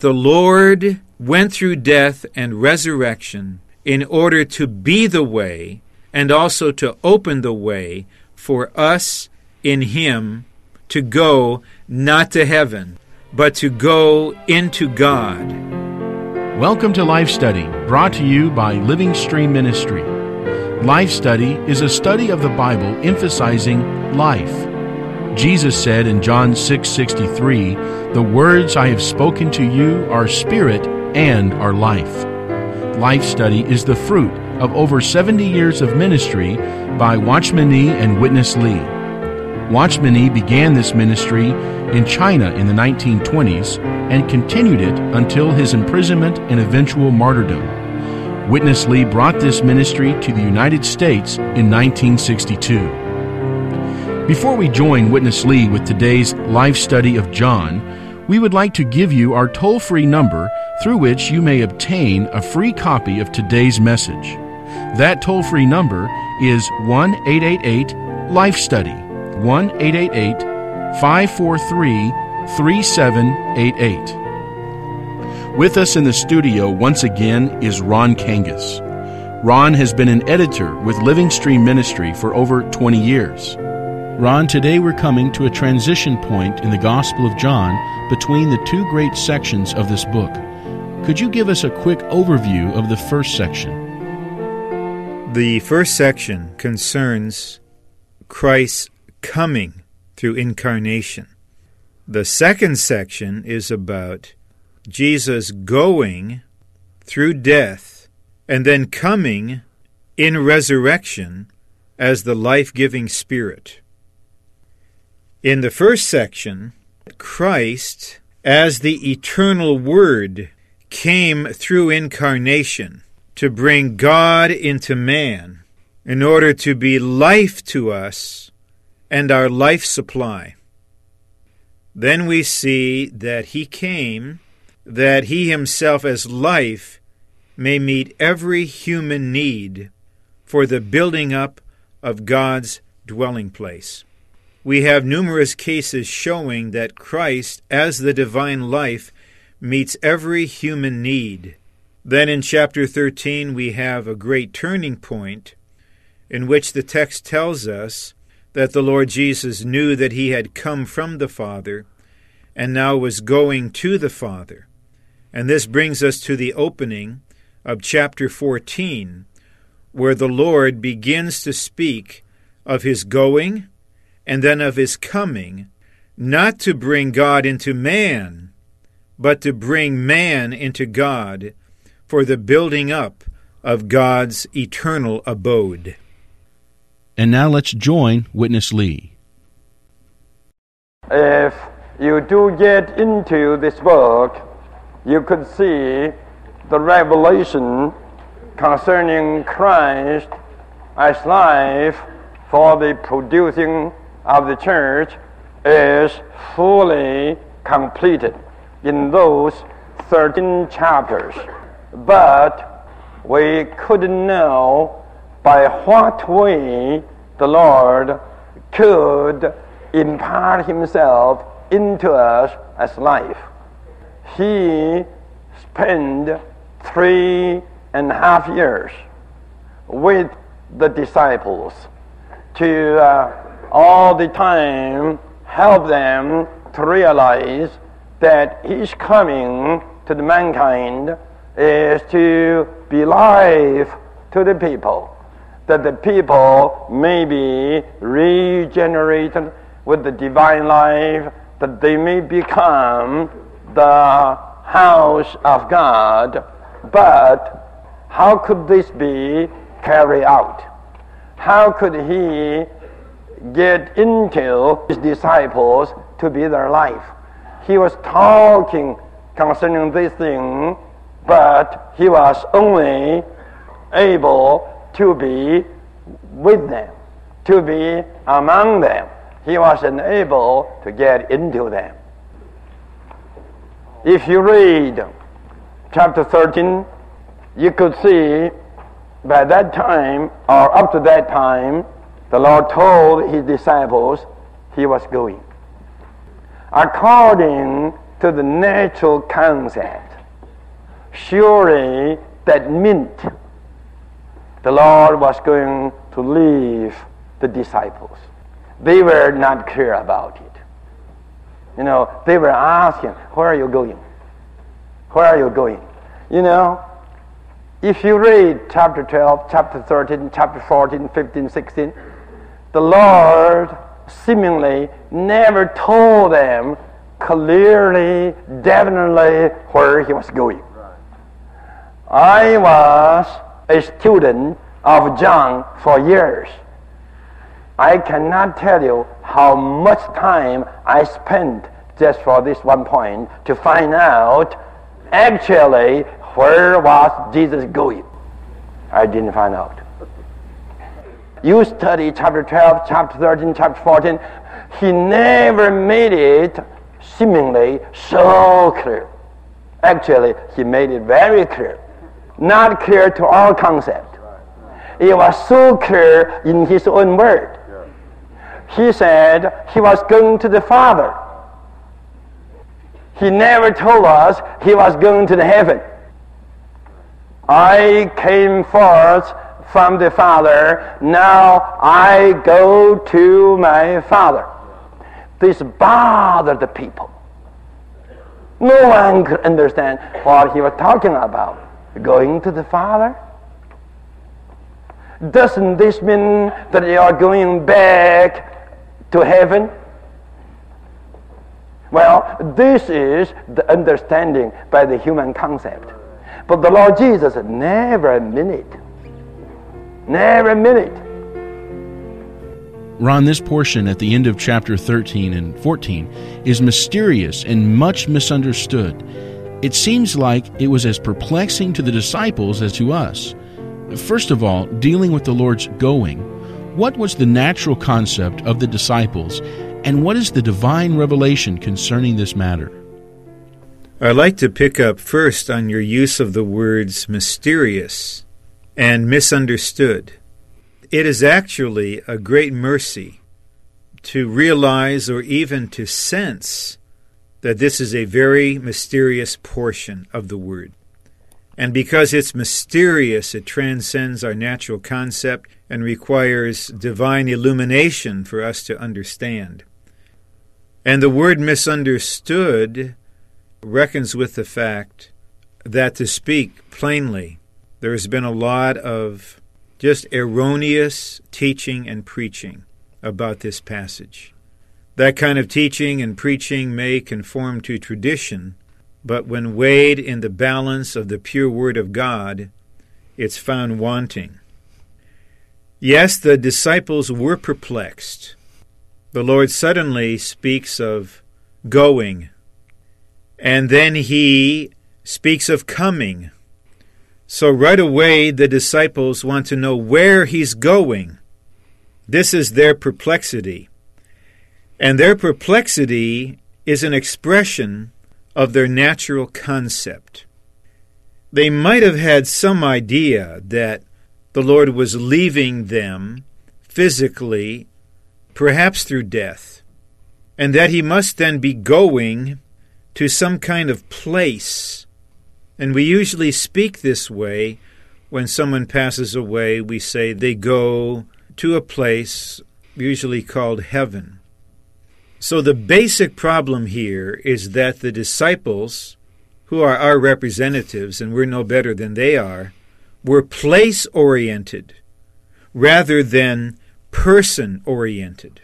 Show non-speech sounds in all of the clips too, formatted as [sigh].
The Lord went through death and resurrection in order to be the way and also to open the way for us in Him to go not to heaven, but to go into God. Welcome to Life Study, brought to you by Living Stream Ministry. Life Study is a study of the Bible emphasizing life. Jesus said in John 6:63, "The words I have spoken to you are spirit and are life." Life Study is the fruit of over 70 years of ministry by Watchman Nee and Witness Lee. Watchman Nee began this ministry in China in the 1920s and continued it until his imprisonment and eventual martyrdom. Witness Lee brought this ministry to the United States in 1962. Before we join Witness Lee with today's life study of John, we would like to give you our toll free number through which you may obtain a free copy of today's message. That toll free number is 1 888 Life Study, 1 888 543 3788. With us in the studio once again is Ron Kangas. Ron has been an editor with Living Stream Ministry for over 20 years. Ron, today we're coming to a transition point in the Gospel of John between the two great sections of this book. Could you give us a quick overview of the first section? The first section concerns Christ's coming through incarnation. The second section is about Jesus going through death and then coming in resurrection as the life giving Spirit. In the first section, Christ, as the eternal Word, came through incarnation to bring God into man in order to be life to us and our life supply. Then we see that He came that He Himself as life may meet every human need for the building up of God's dwelling place. We have numerous cases showing that Christ, as the divine life, meets every human need. Then in chapter 13, we have a great turning point in which the text tells us that the Lord Jesus knew that he had come from the Father and now was going to the Father. And this brings us to the opening of chapter 14, where the Lord begins to speak of his going and then of his coming, not to bring God into man, but to bring man into God for the building up of God's eternal abode. And now let's join Witness Lee. If you do get into this book, you could see the revelation concerning Christ as life for the producing of the church is fully completed in those 13 chapters. But we couldn't know by what way the Lord could impart Himself into us as life. He spent three and a half years with the disciples to uh, all the time help them to realize that His coming to the mankind is to be life to the people, that the people may be regenerated with the divine life, that they may become the house of God. But how could this be carried out? How could He get into his disciples to be their life. He was talking concerning this thing, but he was only able to be with them, to be among them. He wasn't able to get into them. If you read chapter 13, you could see by that time, or up to that time, the Lord told his disciples he was going. According to the natural concept. Surely that meant the Lord was going to leave the disciples. They were not clear about it. You know, they were asking, Where are you going? Where are you going? You know, if you read chapter 12, chapter 13, chapter 14, 15, 16, the Lord seemingly never told them clearly, definitely where he was going. I was a student of John for years. I cannot tell you how much time I spent just for this one point to find out actually where was Jesus going. I didn't find out. You study chapter 12, chapter 13, chapter 14. He never made it seemingly so clear. Actually, he made it very clear. Not clear to our concept. It was so clear in his own word. He said he was going to the Father. He never told us he was going to the heaven. I came forth from the Father. Now I go to my Father. This bothered the people. No one could understand what he was talking about. Going to the Father? Doesn't this mean that you are going back to heaven? Well, this is the understanding by the human concept. But the Lord Jesus never meant it. Never meant it. Ron, this portion at the end of chapter 13 and 14 is mysterious and much misunderstood. It seems like it was as perplexing to the disciples as to us. First of all, dealing with the Lord's going, what was the natural concept of the disciples, and what is the divine revelation concerning this matter? I'd like to pick up first on your use of the words mysterious and misunderstood. It is actually a great mercy to realize or even to sense that this is a very mysterious portion of the Word. And because it's mysterious, it transcends our natural concept and requires divine illumination for us to understand. And the word misunderstood reckons with the fact that, to speak plainly, there has been a lot of just erroneous teaching and preaching about this passage. That kind of teaching and preaching may conform to tradition, but when weighed in the balance of the pure Word of God, it's found wanting. Yes, the disciples were perplexed. The Lord suddenly speaks of going, and then he speaks of coming so right away, the disciples want to know where he's going. This is their perplexity. And their perplexity is an expression of their natural concept. They might have had some idea that the Lord was leaving them physically, perhaps through death, and that he must then be going to some kind of place and we usually speak this way when someone passes away. We say they go to a place usually called heaven. So the basic problem here is that the disciples, who are our representatives, and we're no better than they are, were place oriented rather than person oriented.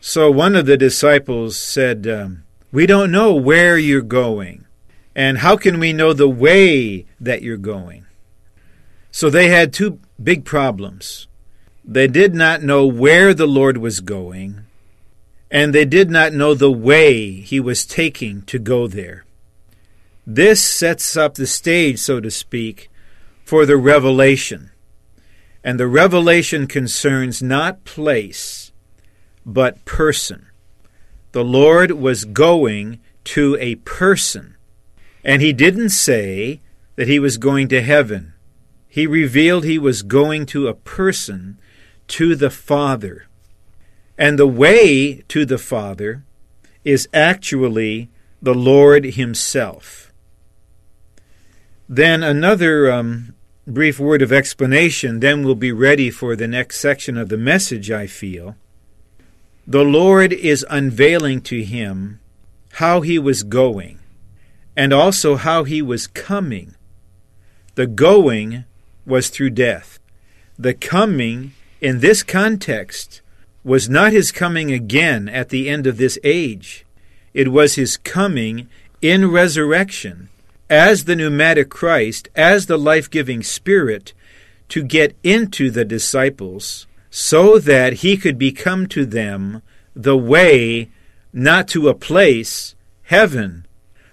So one of the disciples said, um, We don't know where you're going. And how can we know the way that you're going? So they had two big problems. They did not know where the Lord was going, and they did not know the way he was taking to go there. This sets up the stage, so to speak, for the revelation. And the revelation concerns not place, but person. The Lord was going to a person. And he didn't say that he was going to heaven. He revealed he was going to a person, to the Father. And the way to the Father is actually the Lord Himself. Then another um, brief word of explanation, then we'll be ready for the next section of the message, I feel. The Lord is unveiling to him how he was going and also how he was coming. The going was through death. The coming, in this context, was not his coming again at the end of this age. It was his coming in resurrection as the pneumatic Christ, as the life giving Spirit, to get into the disciples so that he could become to them the way not to a place, heaven,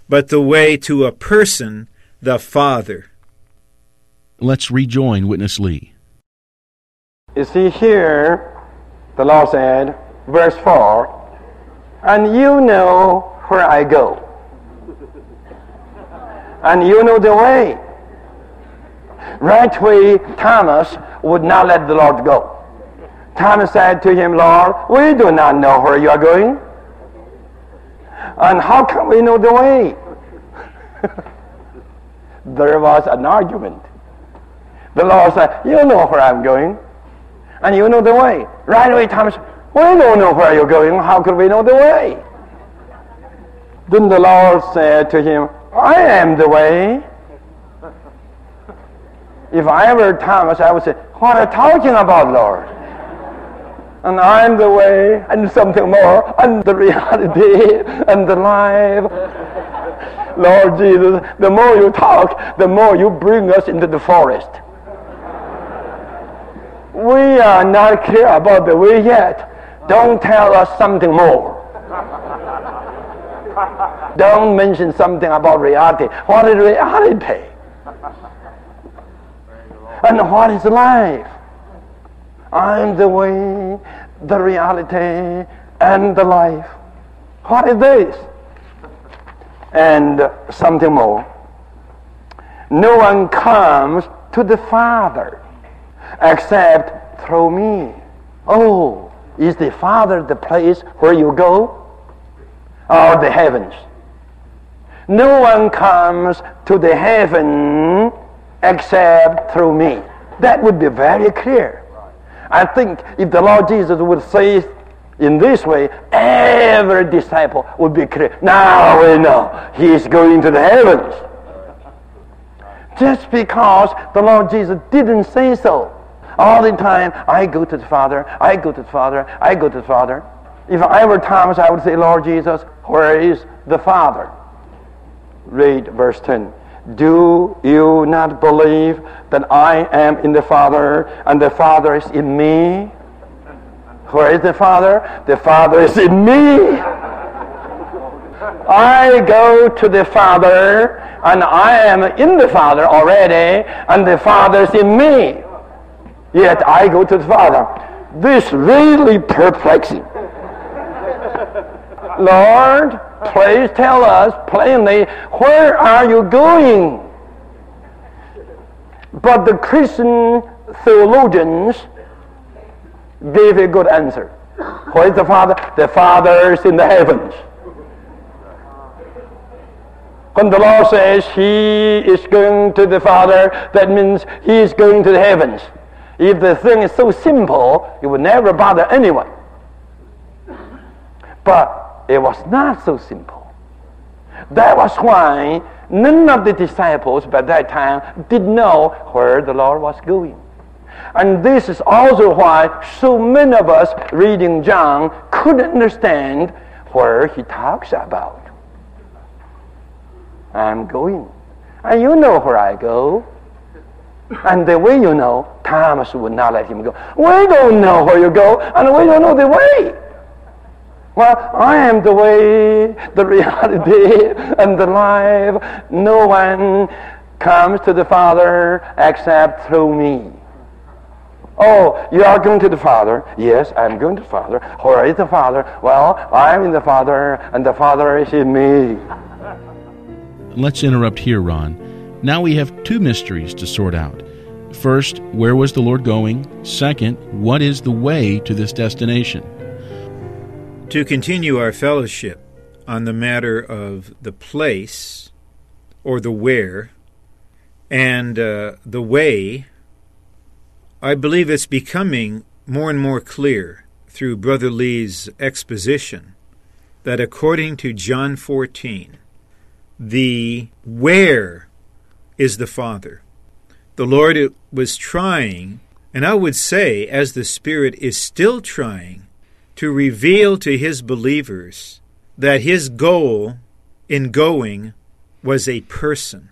but the way to a person, the Father. Let's rejoin Witness Lee. You see, here, the Lord said, verse 4, and you know where I go and you know the way. Right way, Thomas would not let the Lord go. Thomas said to him, Lord, we do not know where you are going. And how can we know the way? there was an argument. The Lord said, You know where I'm going, and you know the way. Right away, Thomas, we don't know where you're going. How could we know the way? Then the Lord said to him, I am the way. If I were Thomas, I would say, What are you talking about, Lord? And I'm the way, and something more, and the reality, and the life. Lord Jesus, the more you talk, the more you bring us into the forest. We are not clear about the way yet. Don't tell us something more. Don't mention something about reality. What is reality? And what is life? I'm the way, the reality, and the life. What is this? And something more. No one comes to the Father except through me. Oh, is the Father the place where you go? Or the heavens? No one comes to the heaven except through me. That would be very clear. I think if the Lord Jesus would say in this way, every disciple would be clear. Now we know he is going to the heavens. Just because the Lord Jesus didn't say so. All the time, I go to the Father, I go to the Father, I go to the Father. If I were Thomas, I would say, Lord Jesus, where is the Father? Read verse 10. Do you not believe that I am in the Father and the Father is in me? Where is the Father? The Father is in me. I go to the Father and I am in the Father already and the Father is in me. Yet I go to the Father. This really perplexing. Lord, please tell us plainly, where are you going? But the Christian theologians gave a good answer. Where is the Father? The Father is in the heavens. When the Lord says He is going to the Father, that means He is going to the heavens. If the thing is so simple, it would never bother anyone. But it was not so simple. That was why none of the disciples by that time did know where the Lord was going. And this is also why so many of us reading John couldn't understand where he talks about. I'm going. And you know where I go. And the way you know, Thomas would not let him go. We don't know where you go, and we don't know the way. Well, I am the way, the reality, [laughs] and the life. No one comes to the Father except through me. Oh, you are going to the Father? Yes, I'm going to the Father. Where is the Father? Well, I'm in the Father, and the Father is in me. Let's interrupt here, Ron. Now we have two mysteries to sort out. First, where was the Lord going? Second, what is the way to this destination? To continue our fellowship, on the matter of the place or the where and uh, the way, I believe it's becoming more and more clear through Brother Lee's exposition that according to John 14, the where is the Father. The Lord was trying, and I would say, as the Spirit is still trying, to reveal to His believers that His goal in going was a person.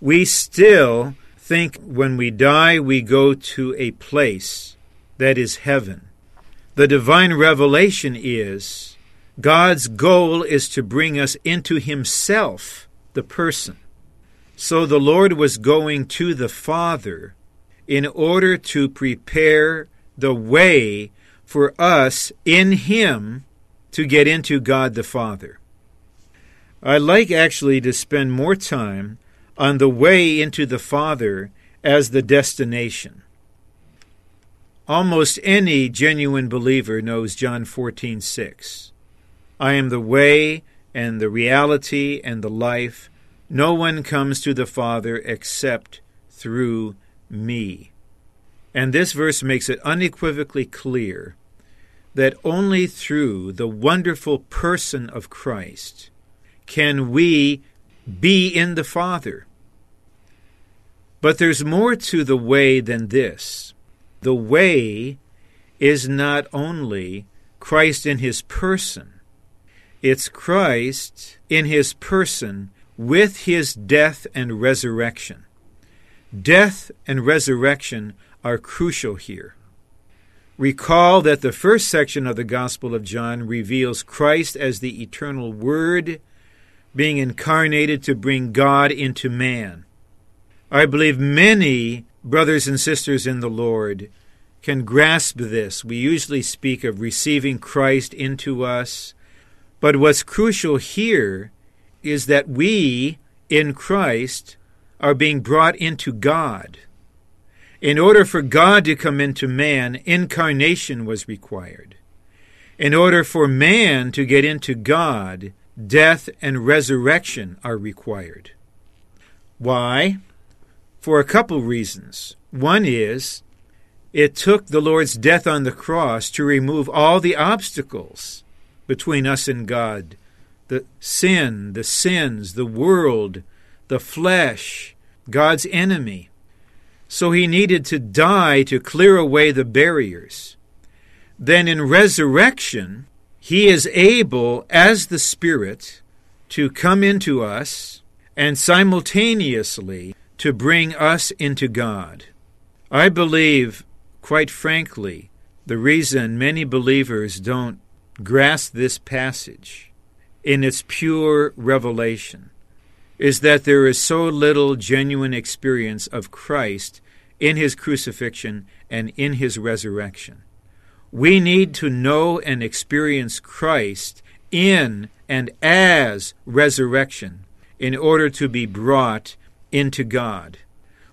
We still think when we die we go to a place that is heaven. The divine revelation is God's goal is to bring us into Himself, the person. So the Lord was going to the Father in order to prepare the way for us in Him to get into God the Father. I like actually to spend more time on the way into the Father as the destination. Almost any genuine believer knows John 14:6. I am the way and the reality and the life. No one comes to the Father except through me. And this verse makes it unequivocally clear that only through the wonderful person of Christ can we be in the Father. But there's more to the way than this. The way is not only Christ in his person, it's Christ in his person with his death and resurrection. Death and resurrection are crucial here. Recall that the first section of the Gospel of John reveals Christ as the eternal Word being incarnated to bring God into man. I believe many brothers and sisters in the Lord can grasp this. We usually speak of receiving Christ into us but what's crucial here is that we, in Christ, are being brought into God. In order for God to come into man, incarnation was required. In order for man to get into God, death and resurrection are required. Why? For a couple reasons. One is it took the Lord's death on the cross to remove all the obstacles between us and God. The sin, the sins, the world, the flesh, God's enemy. So he needed to die to clear away the barriers. Then in resurrection, he is able, as the Spirit, to come into us and simultaneously to bring us into God. I believe, quite frankly, the reason many believers don't grasp this passage in its pure revelation is that there is so little genuine experience of Christ in his crucifixion and in his resurrection. We need to know and experience Christ in and as resurrection in order to be brought into God.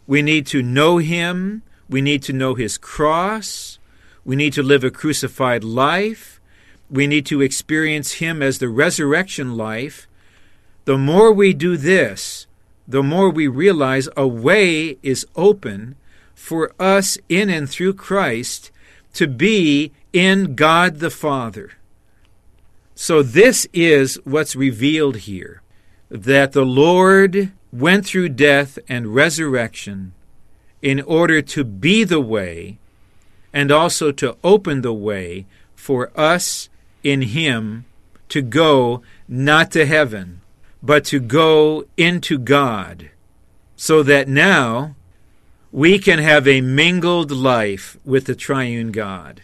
We need to know him. We need to know his cross. We need to live a crucified life we need to experience Him as the resurrection life. The more we do this, the more we realize a way is open for us in and through Christ to be in God the Father. So, this is what's revealed here that the Lord went through death and resurrection in order to be the way and also to open the way for us in Him to go not to heaven, but to go into God, so that now we can have a mingled life with the triune God.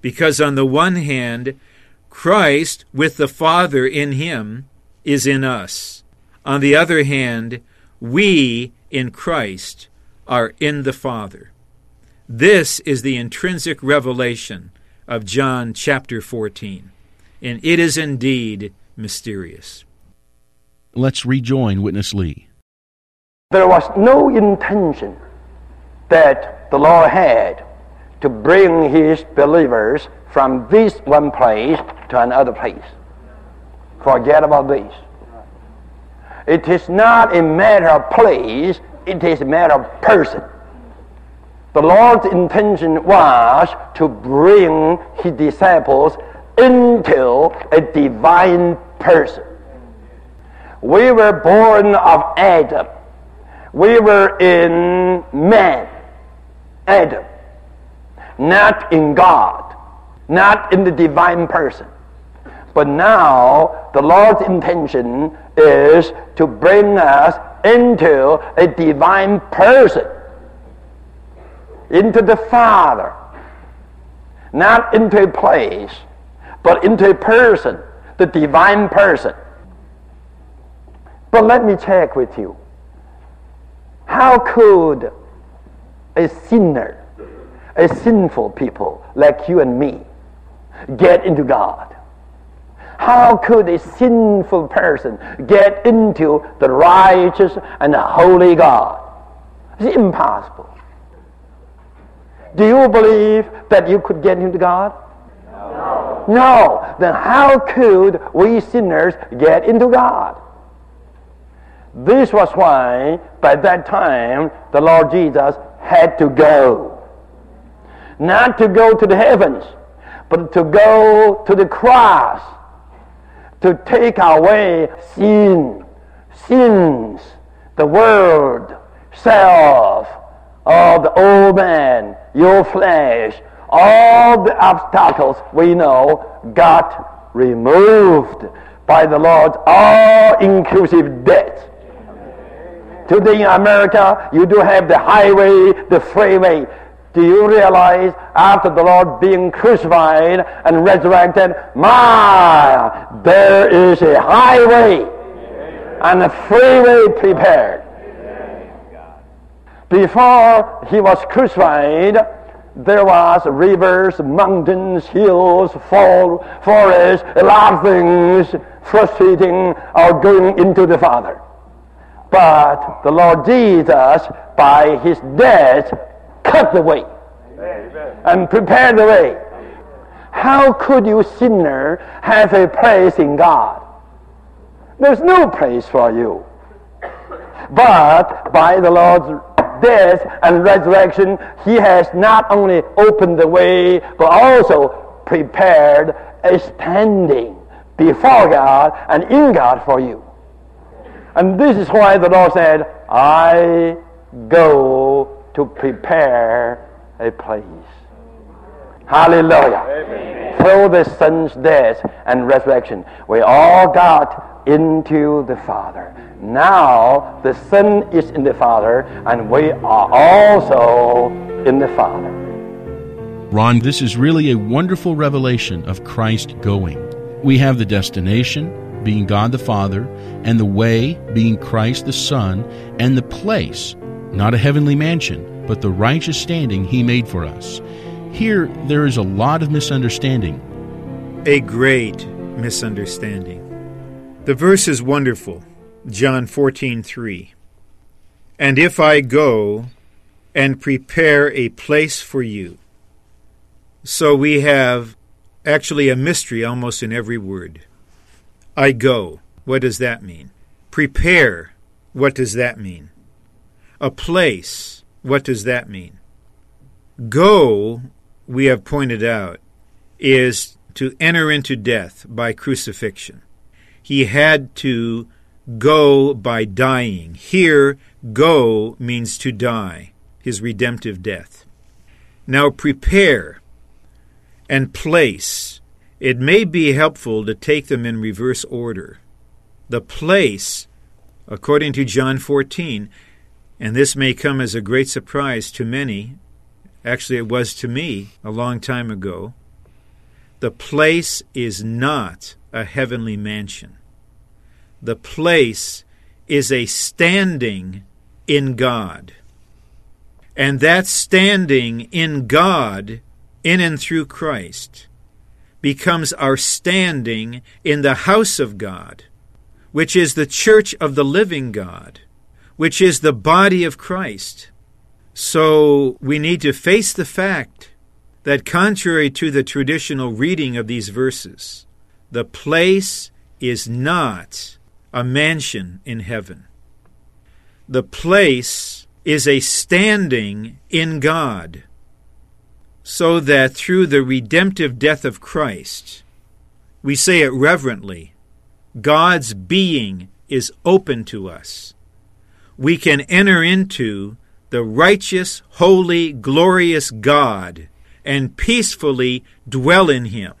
Because on the one hand, Christ with the Father in Him is in us. On the other hand, we in Christ are in the Father. This is the intrinsic revelation of John chapter 14. And it is indeed mysterious. Let's rejoin Witness Lee. There was no intention that the Lord had to bring his believers from this one place to another place. forget about this. It is not a matter of place, it is a matter of person. The Lord's intention was to bring his disciples into a divine person. We were born of Adam. We were in man, Adam, not in God, not in the divine person. But now the Lord's intention is to bring us into a divine person, into the Father, not into a place, but into a person, the divine person. But let me check with you. How could a sinner, a sinful people like you and me, get into God? How could a sinful person get into the righteous and the holy God? It's impossible. Do you believe that you could get into God? No. No. Then how could we sinners get into God? This was why, by that time, the Lord Jesus had to go. Not to go to the heavens, but to go to the cross to take away sin, sins, the world, self, of the old man, your flesh, all the obstacles we know got removed by the Lord's all-inclusive death. Today in America, you do have the highway, the freeway. Do you realize after the Lord being crucified and resurrected, my, there is a highway and a freeway prepared. Before he was crucified, there was rivers, mountains, hills, fall, forests, a lot of things frustrating our going into the Father. But the Lord Jesus, by his death, cut the way and prepared the way. How could you, sinner, have a place in God? There's no place for you. But by the Lord's death and resurrection, He has not only opened the way, but also prepared a standing before God and in God for you. And this is why the Lord said, I go to prepare a place. Hallelujah. Amen. Through the Son's death and resurrection, we all got into the Father. Now the Son is in the Father, and we are also in the Father. Ron, this is really a wonderful revelation of Christ going. We have the destination, being God the Father, and the way, being Christ the Son, and the place, not a heavenly mansion, but the righteous standing He made for us. Here, there is a lot of misunderstanding. A great misunderstanding. The verse is wonderful. John 14:3. And if I go and prepare a place for you. So we have actually a mystery almost in every word. I go. What does that mean? Prepare. What does that mean? A place. What does that mean? Go, we have pointed out, is to enter into death by crucifixion. He had to go by dying. Here, go means to die, his redemptive death. Now, prepare and place. It may be helpful to take them in reverse order. The place, according to John 14, and this may come as a great surprise to many, actually, it was to me a long time ago. The place is not a heavenly mansion. The place is a standing in God. And that standing in God, in and through Christ, becomes our standing in the house of God, which is the church of the living God, which is the body of Christ. So we need to face the fact that, contrary to the traditional reading of these verses, the place is not a mansion in heaven. The place is a standing in God, so that through the redemptive death of Christ, we say it reverently, God's being is open to us. We can enter into the righteous, holy, glorious God and peacefully dwell in Him.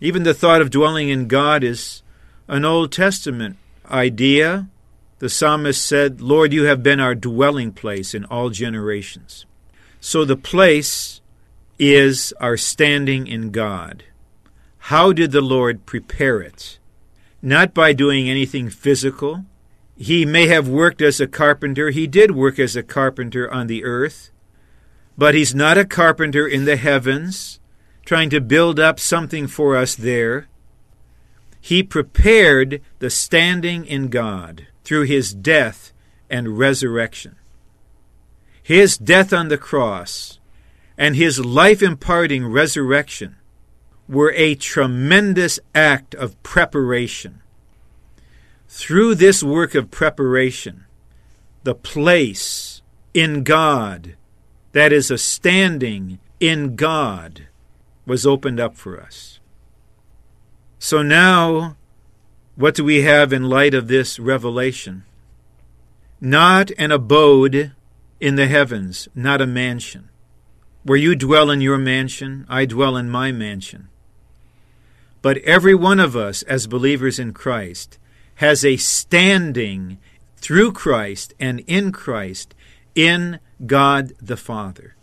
Even the thought of dwelling in God is an Old Testament idea. The psalmist said, Lord, you have been our dwelling place in all generations. So the place is our standing in God. How did the Lord prepare it? Not by doing anything physical. He may have worked as a carpenter. He did work as a carpenter on the earth. But he's not a carpenter in the heavens, trying to build up something for us there. He prepared the standing in God through his death and resurrection. His death on the cross and his life imparting resurrection were a tremendous act of preparation. Through this work of preparation, the place in God that is a standing in God was opened up for us. So now, what do we have in light of this revelation? Not an abode in the heavens, not a mansion. Where you dwell in your mansion, I dwell in my mansion. But every one of us, as believers in Christ, has a standing through Christ and in Christ in God the Father.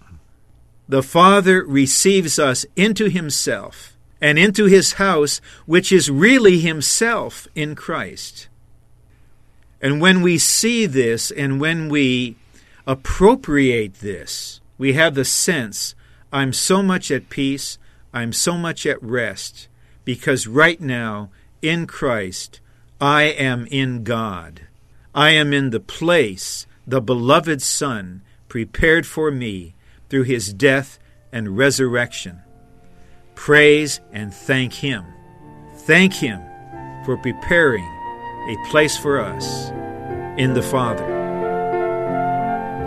The Father receives us into Himself and into His house, which is really Himself in Christ. And when we see this and when we appropriate this, we have the sense I'm so much at peace, I'm so much at rest because right now, in Christ, I am in God. I am in the place the beloved Son prepared for me through his death and resurrection. Praise and thank him. Thank him for preparing a place for us in the Father.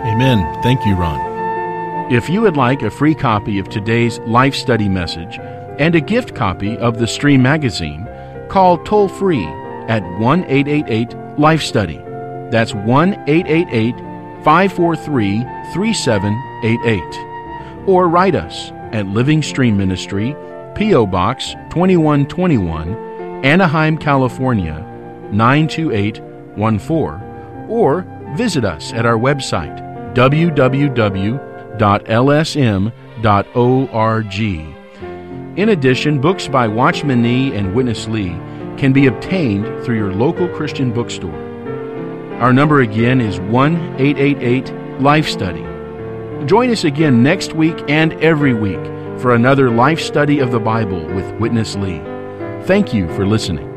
Amen. Thank you, Ron. If you would like a free copy of today's life study message, and a gift copy of the Stream magazine, call toll free at 1 888 Life Study. That's 1 888 543 3788. Or write us at Living Stream Ministry, P.O. Box 2121, Anaheim, California 92814. Or visit us at our website www.lsm.org. In addition, books by Watchman Nee and Witness Lee can be obtained through your local Christian bookstore. Our number again is 1 888 Life Study. Join us again next week and every week for another life study of the Bible with Witness Lee. Thank you for listening.